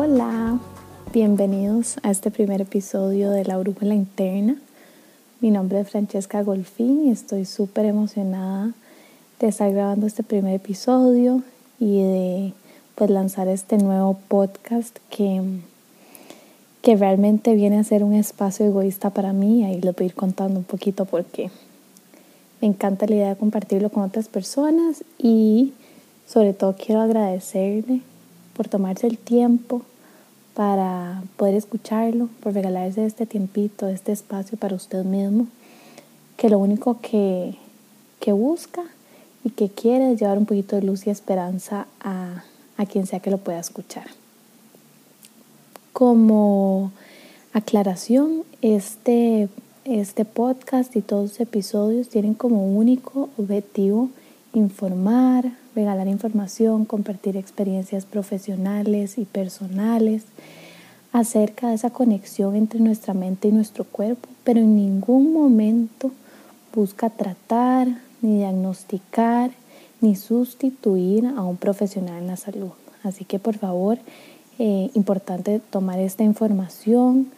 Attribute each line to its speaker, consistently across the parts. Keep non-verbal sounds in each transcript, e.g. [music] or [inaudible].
Speaker 1: Hola, bienvenidos a este primer episodio de La Brújula Interna. Mi nombre es Francesca Golfín y estoy súper emocionada de estar grabando este primer episodio y de pues lanzar este nuevo podcast que, que realmente viene a ser un espacio egoísta para mí. Ahí les voy a ir contando un poquito por qué. Me encanta la idea de compartirlo con otras personas y sobre todo quiero agradecerle por tomarse el tiempo para poder escucharlo, por regalarse este tiempito, este espacio para usted mismo, que lo único que, que busca y que quiere es llevar un poquito de luz y esperanza a, a quien sea que lo pueda escuchar. Como aclaración, este, este podcast y todos los episodios tienen como único objetivo informar, regalar información, compartir experiencias profesionales y personales acerca de esa conexión entre nuestra mente y nuestro cuerpo, pero en ningún momento busca tratar, ni diagnosticar, ni sustituir a un profesional en la salud. Así que por favor, eh, importante tomar esta información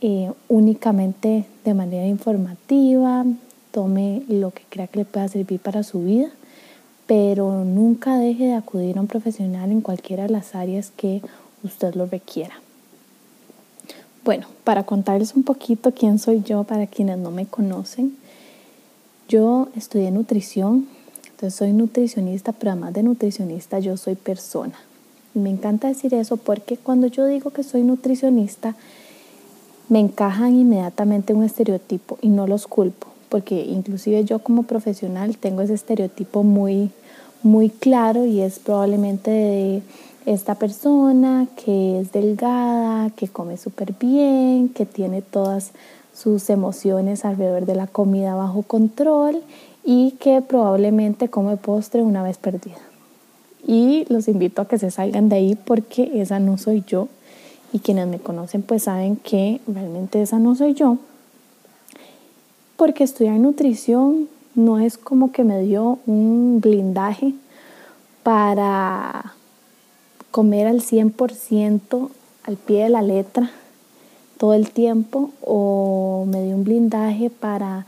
Speaker 1: eh, únicamente de manera informativa, tome lo que crea que le pueda servir para su vida pero nunca deje de acudir a un profesional en cualquiera de las áreas que usted lo requiera. Bueno, para contarles un poquito quién soy yo para quienes no me conocen, yo estudié nutrición, entonces soy nutricionista, pero además de nutricionista yo soy persona. Y me encanta decir eso porque cuando yo digo que soy nutricionista, me encajan inmediatamente un estereotipo y no los culpo porque inclusive yo como profesional tengo ese estereotipo muy, muy claro y es probablemente de esta persona que es delgada, que come súper bien, que tiene todas sus emociones alrededor de la comida bajo control y que probablemente come postre una vez perdida. Y los invito a que se salgan de ahí porque esa no soy yo. Y quienes me conocen pues saben que realmente esa no soy yo porque estudiar nutrición no es como que me dio un blindaje para comer al 100% al pie de la letra todo el tiempo o me dio un blindaje para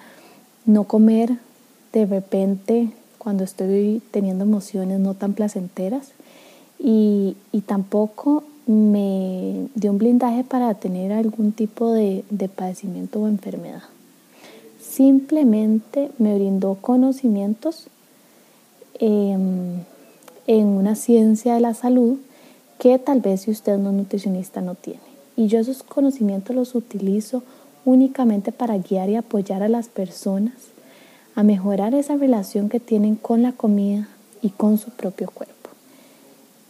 Speaker 1: no comer de repente cuando estoy teniendo emociones no tan placenteras. Y, tampoco me dio un blindaje para tener algún tipo de padecimiento o enfermedad simplemente me brindó conocimientos em, en una ciencia de la salud que tal vez si usted no es nutricionista no tiene. Y yo esos conocimientos los utilizo únicamente para guiar y apoyar a las personas a mejorar esa relación que tienen con la comida y con su propio cuerpo.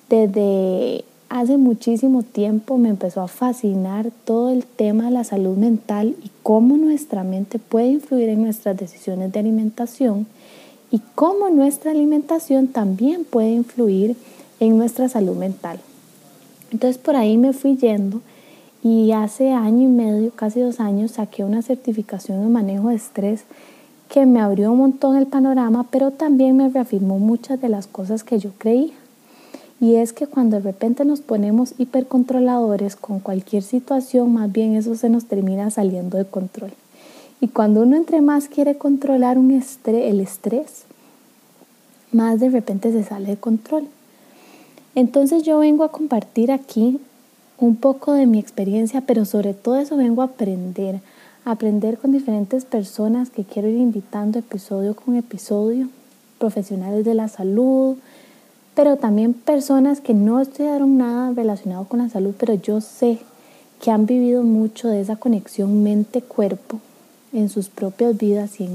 Speaker 1: Desde hace muchísimo tiempo me empezó a fascinar todo el tema de la salud mental y cómo nuestra mente puede influir en nuestras decisiones de alimentación y cómo nuestra alimentación también puede influir en nuestra salud mental. Entonces por ahí me fui yendo y hace año y medio, casi dos años, saqué una certificación de manejo de estrés que me abrió un montón el panorama, pero también me reafirmó muchas de las cosas que yo creía. Y es que cuando de repente nos ponemos hipercontroladores con cualquier situación, más bien eso se nos termina saliendo de control. Y cuando uno entre más quiere controlar un estrés, el estrés, más de repente se sale de control. Entonces yo vengo a compartir aquí un poco de mi experiencia, pero sobre todo eso vengo a aprender, aprender con diferentes personas que quiero ir invitando episodio con episodio, profesionales de la salud, pero también personas que no estudiaron nada relacionado con la salud, pero yo sé que han vivido mucho de esa conexión mente-cuerpo en sus propias vidas y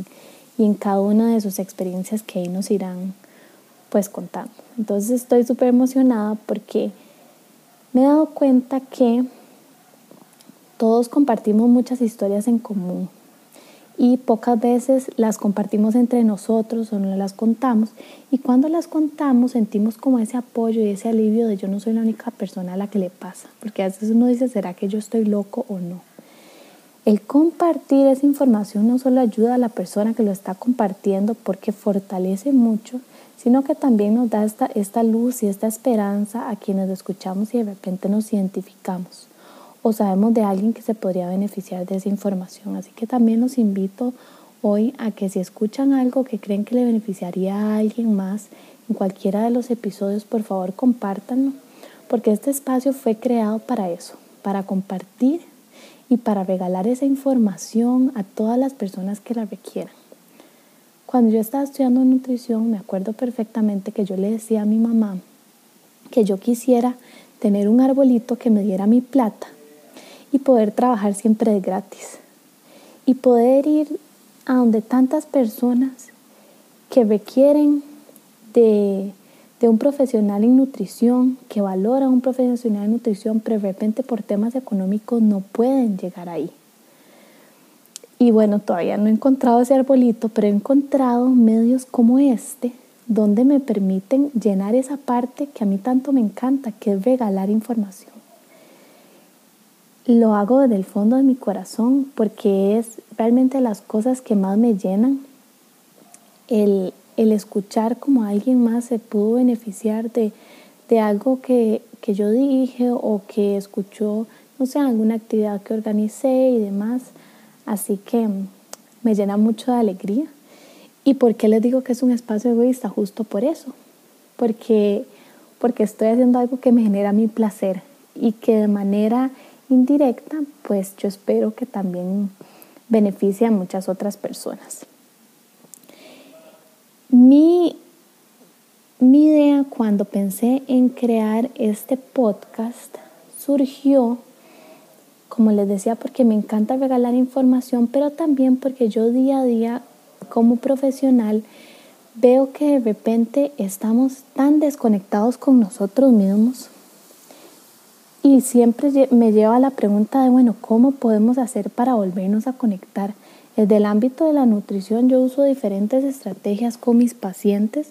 Speaker 1: en, cada una de sus experiencias que ahí nos irán pues contando. Entonces estoy súper emocionada porque me he dado cuenta que todos compartimos muchas historias en común y pocas veces las compartimos entre nosotros o no las contamos y cuando las contamos sentimos como ese apoyo y ese alivio de yo no soy la única persona a la que le pasa, porque a veces uno dice, ¿será que yo estoy loco o no? El compartir esa información no solo ayuda a la persona que lo está compartiendo porque fortalece mucho sino que también nos da esta, luz y esta esperanza a quienes lo escuchamos y de repente nos identificamos o sabemos de alguien que se podría beneficiar de esa información. Así que también los invito hoy a que si escuchan algo que creen que le beneficiaría a alguien más en cualquiera de los episodios, por favor compártanlo, porque este espacio fue creado para eso, para compartir y para regalar esa información a todas las personas que la requieran. Cuando yo estaba estudiando nutrición, me acuerdo perfectamente que yo le decía a mi mamá que yo quisiera tener un arbolito que me diera mi plata y poder trabajar siempre de gratis y poder ir a donde tantas personas que requieren de, un profesional en nutrición, que valora a un profesional en nutrición, pero de repente por temas económicos no pueden llegar ahí. Y bueno, todavía no he encontrado ese arbolito, pero he encontrado medios como este, donde me permiten llenar esa parte que a mí tanto me encanta, que es regalar información. Lo hago desde el fondo de mi corazón porque es realmente las cosas que más me llenan. El, escuchar como alguien más se pudo beneficiar de, algo que, que, yo dije o que escuchó, no sé, alguna actividad que organicé y demás. Así que me llena mucho de alegría. ¿Y por qué les digo que es un espacio egoísta? Justo por eso. Porque, porque estoy haciendo algo que me genera mi placer y que de manera indirecta, pues yo espero que también beneficie a muchas otras personas. Mi, mi idea cuando pensé en crear este podcast surgió, como les decía, porque me encanta regalar información, pero también porque yo día a día como profesional veo que de repente estamos tan desconectados con nosotros mismos y siempre me lleva a la pregunta de, bueno, ¿cómo podemos hacer para volvernos a conectar? Desde el ámbito de la nutrición yo uso diferentes estrategias con mis pacientes,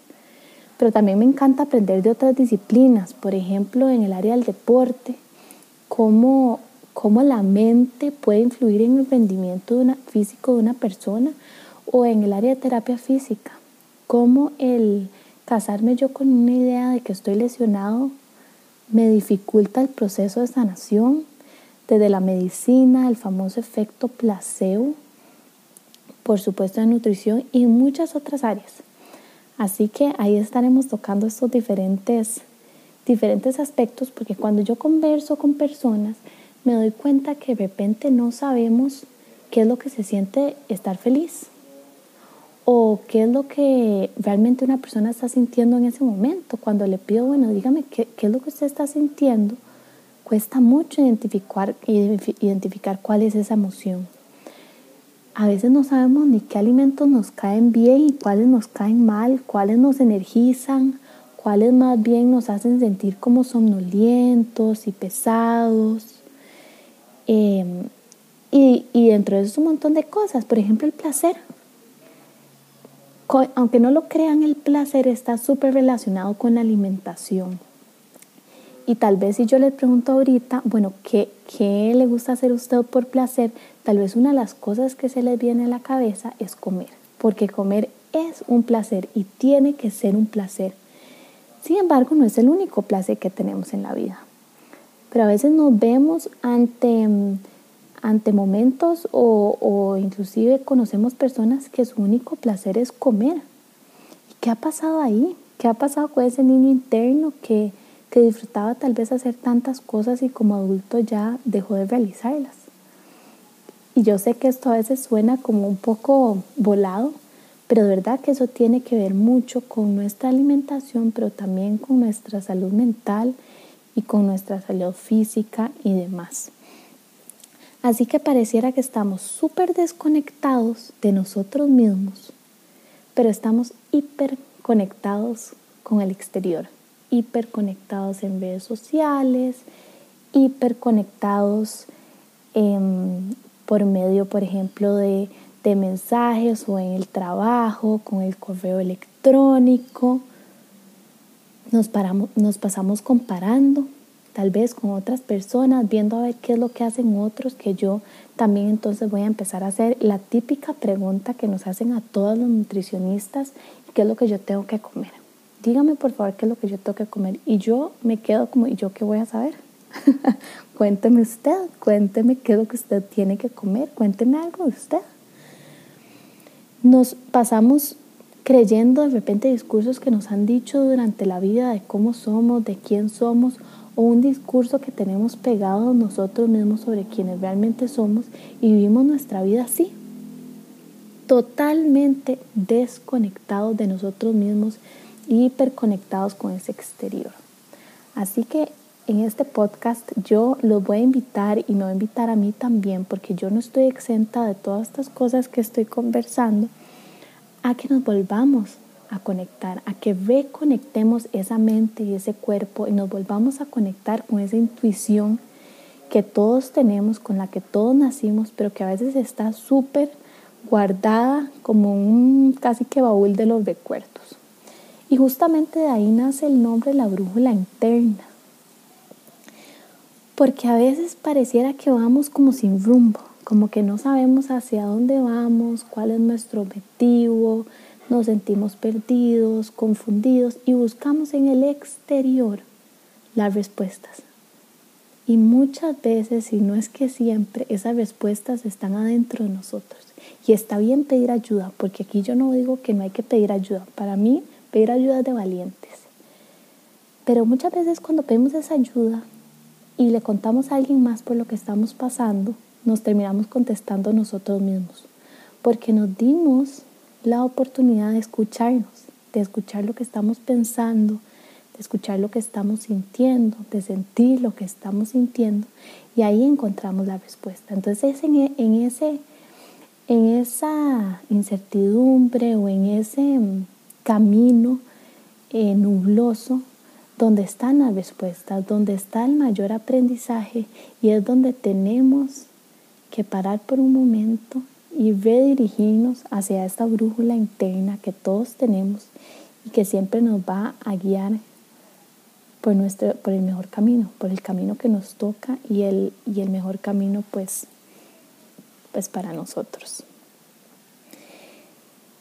Speaker 1: pero también me encanta aprender de otras disciplinas, por ejemplo, en el área del deporte, cómo, cómo la mente puede influir en el rendimiento de una, físico de una persona o en el área de terapia física, cómo el casarme yo con una idea de que estoy lesionado me dificulta el proceso de sanación desde la medicina, el famoso efecto placebo, por supuesto de nutrición y muchas otras áreas. Así que ahí estaremos tocando estos diferentes, diferentes aspectos porque cuando yo converso con personas me doy cuenta que de repente no sabemos qué es lo que se siente estar feliz o qué es lo que realmente una persona está sintiendo en ese momento. Cuando le pido, bueno, dígame qué, qué es lo que usted está sintiendo, cuesta mucho identificar, identificar cuál es esa emoción. A veces no sabemos ni qué alimentos nos caen bien y cuáles nos caen mal, cuáles nos energizan, cuáles más bien nos hacen sentir como somnolientos y pesados. Em, y, y dentro de eso un montón de cosas, por ejemplo el placer aunque no lo crean, el placer está súper relacionado con la alimentación. Y tal vez si yo les pregunto ahorita, bueno, ¿qué, ¿qué le gusta hacer usted por placer? Tal vez una de las cosas que se les viene a la cabeza es comer, porque comer es un placer y tiene que ser un placer. Sin embargo, no es el único placer que tenemos en la vida. Pero a veces nos vemos ante mm, ante momentos o, inclusive conocemos personas que su único placer es comer. ¿Y qué ha pasado ahí? ¿Qué ha pasado con ese niño interno que, que disfrutaba tal vez hacer tantas cosas y como adulto ya dejó de realizarlas? Y yo sé que esto a veces suena como un poco volado, pero de verdad que eso tiene que ver mucho con nuestra alimentación, pero también con nuestra salud mental y con nuestra salud física y demás. Así que pareciera que estamos súper desconectados de nosotros mismos, pero estamos hiper conectados con el exterior, hiper conectados en redes sociales, hiper conectados em, por medio, por ejemplo, de, de mensajes o en el trabajo, con el correo electrónico. Nos, paramos, nos pasamos comparando tal vez con otras personas, viendo a ver qué es lo que hacen otros, que yo también entonces voy a empezar a hacer la típica pregunta que nos hacen a todos los nutricionistas, ¿qué es lo que yo tengo que comer? dígame por favor qué es lo que yo tengo que comer. Y yo me quedo como, ¿y yo qué voy a saber? [laughs] cuénteme usted, cuénteme qué es lo que usted tiene que comer, cuénteme algo de usted. Nos pasamos creyendo de repente discursos que nos han dicho durante la vida de cómo somos, de quién somos, o un discurso que tenemos pegado nosotros mismos sobre quienes realmente somos y vivimos nuestra vida así, totalmente desconectados de nosotros mismos y hiperconectados con ese exterior. Así que en este podcast yo los voy a invitar y me voy a invitar a mí también porque yo no estoy exenta de todas estas cosas que estoy conversando a que nos volvamos a conectar, a que reconectemos esa mente y ese cuerpo y nos volvamos a conectar con esa intuición que todos tenemos, con la que todos nacimos, pero que a veces está súper guardada como un casi que baúl de los recuerdos. Y justamente de ahí nace el nombre la brújula interna. Porque a veces pareciera que vamos como sin rumbo, como que no sabemos hacia dónde vamos, cuál es nuestro objetivo, nos sentimos perdidos, confundidos y buscamos en el exterior las respuestas. Y muchas veces, y no es que siempre, esas respuestas están adentro de nosotros. Y está bien pedir ayuda, porque aquí yo no digo que no hay que pedir ayuda. Para mí, pedir ayuda es de valientes. Pero muchas veces cuando pedimos esa ayuda y le contamos a alguien más por lo que estamos pasando, nos terminamos contestando nosotros mismos. Porque nos dimos la oportunidad de escucharnos, de escuchar lo que estamos pensando, de escuchar lo que estamos sintiendo, de sentir lo que estamos sintiendo y ahí encontramos la respuesta. Entonces en, e, en ese, en esa incertidumbre o en ese mm, camino eh, nubloso donde están las respuestas, donde está el mayor aprendizaje y es donde tenemos que parar por un momento y redirigirnos hacia esta brújula interna que todos tenemos y que siempre nos va a guiar por, nuestro, por el mejor camino, por el camino que nos toca y el, y el mejor camino pues, pues para nosotros.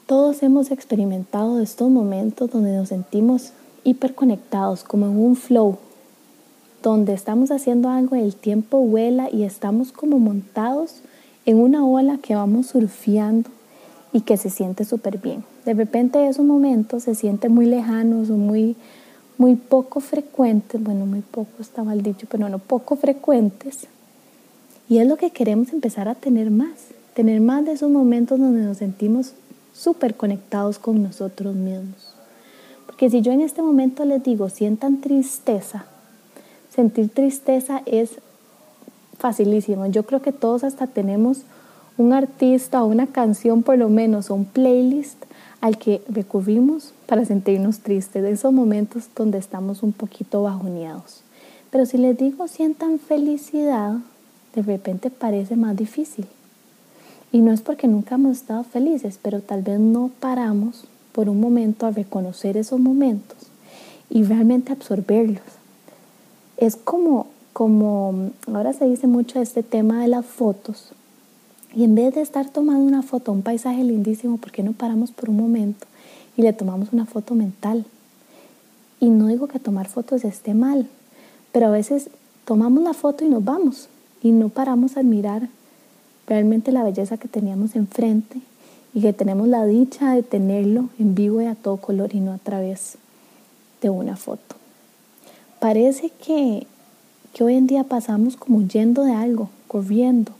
Speaker 1: Todos hemos experimentado estos momentos donde nos sentimos hiperconectados, como en un flow, donde estamos haciendo algo, el tiempo vuela y estamos como montados en una ola que vamos surfeando y que se siente súper bien. De repente esos momentos se sienten muy lejanos o muy, muy poco frecuentes, bueno, muy poco está mal dicho, pero no poco frecuentes. Y es lo que queremos empezar a tener más, tener más de esos momentos donde nos sentimos súper conectados con nosotros mismos. Porque si yo en este momento les digo, sientan tristeza, sentir tristeza es facilísimo. Yo creo que todos hasta tenemos un artista o una canción por lo menos o un playlist al que recurrimos para sentirnos tristes, de esos momentos donde estamos un poquito bajoneados. Pero si les digo sientan felicidad, de repente parece más difícil. Y no es porque nunca hemos estado felices, pero tal vez no paramos por un momento a reconocer esos momentos y realmente absorberlos. Es como como ahora se dice mucho este tema de las fotos, y en vez de estar tomando una foto, un paisaje lindísimo, ¿por qué no paramos por un momento y le tomamos una foto mental? Y no digo que tomar fotos esté mal, pero a veces tomamos la foto y nos vamos y no paramos a admirar realmente la belleza que teníamos enfrente y que tenemos la dicha de tenerlo en vivo y a todo color y no a través de una foto. Parece que que hoy en día pasamos como huyendo de algo, corriendo,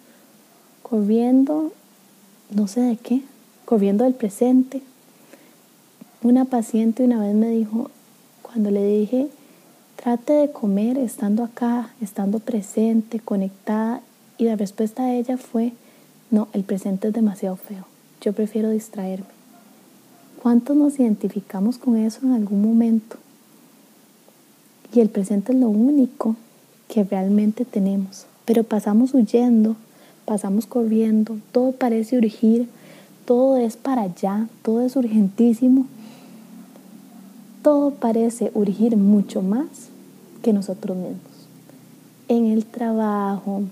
Speaker 1: corriendo, no sé de qué, corriendo del presente. Una paciente una vez me dijo, cuando le dije, trate de comer estando acá, estando presente, conectada, y la respuesta de ella fue, no, el presente es demasiado feo, yo prefiero distraerme. ¿Cuántos nos identificamos con eso en algún momento? Y el presente es lo único que realmente tenemos. Pero pasamos huyendo, pasamos corriendo, todo parece urgir, todo es para allá, todo es urgentísimo. Todo parece urgir mucho más que nosotros mismos. En el trabajo,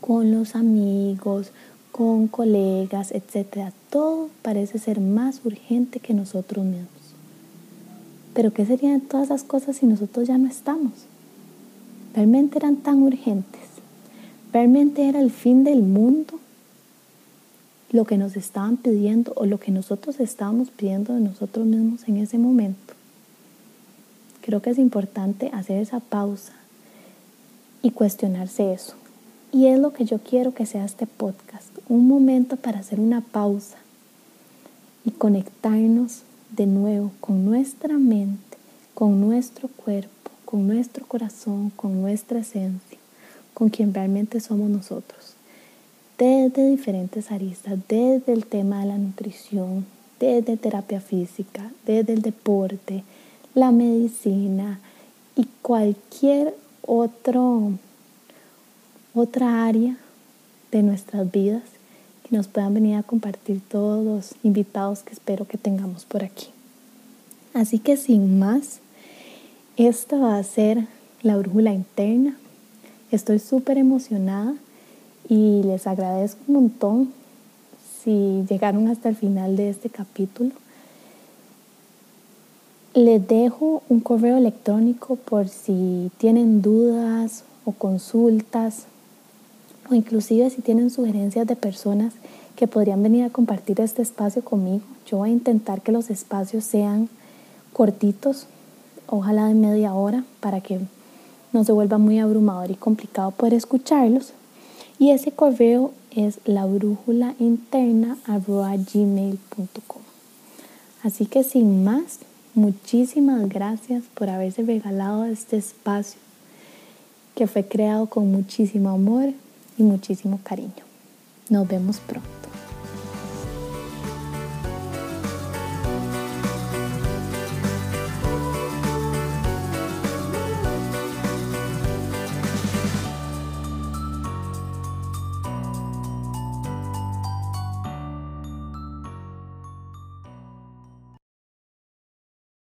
Speaker 1: con los amigos, con colegas, etc. Todo parece ser más urgente que nosotros mismos. Pero ¿qué serían todas esas cosas si nosotros ya no estamos? ¿Realmente eran tan urgentes? ¿Realmente era el fin del mundo? Lo que nos estaban pidiendo o lo que nosotros estábamos pidiendo de nosotros mismos en ese momento. Creo que es importante hacer esa pausa y cuestionarse eso. Y es lo que yo quiero que sea este podcast, un momento para hacer una pausa y conectarnos de nuevo con nuestra mente, con nuestro cuerpo, con nuestro corazón, con nuestra esencia, con quien realmente somos nosotros. Desde diferentes aristas, desde el tema de la nutrición, desde terapia física, desde el deporte, la medicina y cualquier otro otra área de nuestras vidas que nos puedan venir a compartir todos los invitados que espero que tengamos por aquí. Así que sin más, esta va a ser la brújula interna. Estoy súper emocionada y les agradezco un montón si llegaron hasta el final de este capítulo. Les dejo un correo electrónico por si tienen dudas o consultas o inclusive si tienen sugerencias de personas que podrían venir a compartir este espacio conmigo. Yo voy a intentar que los espacios sean cortitos, ojalá de media hora, para que no se vuelva muy abrumador y complicado poder escucharlos. Y ese correo es la brújula interna gmail.com. Así que sin más, muchísimas gracias por haberse regalado este espacio que fue creado con muchísimo amor y muchísimo cariño. Nos vemos pronto.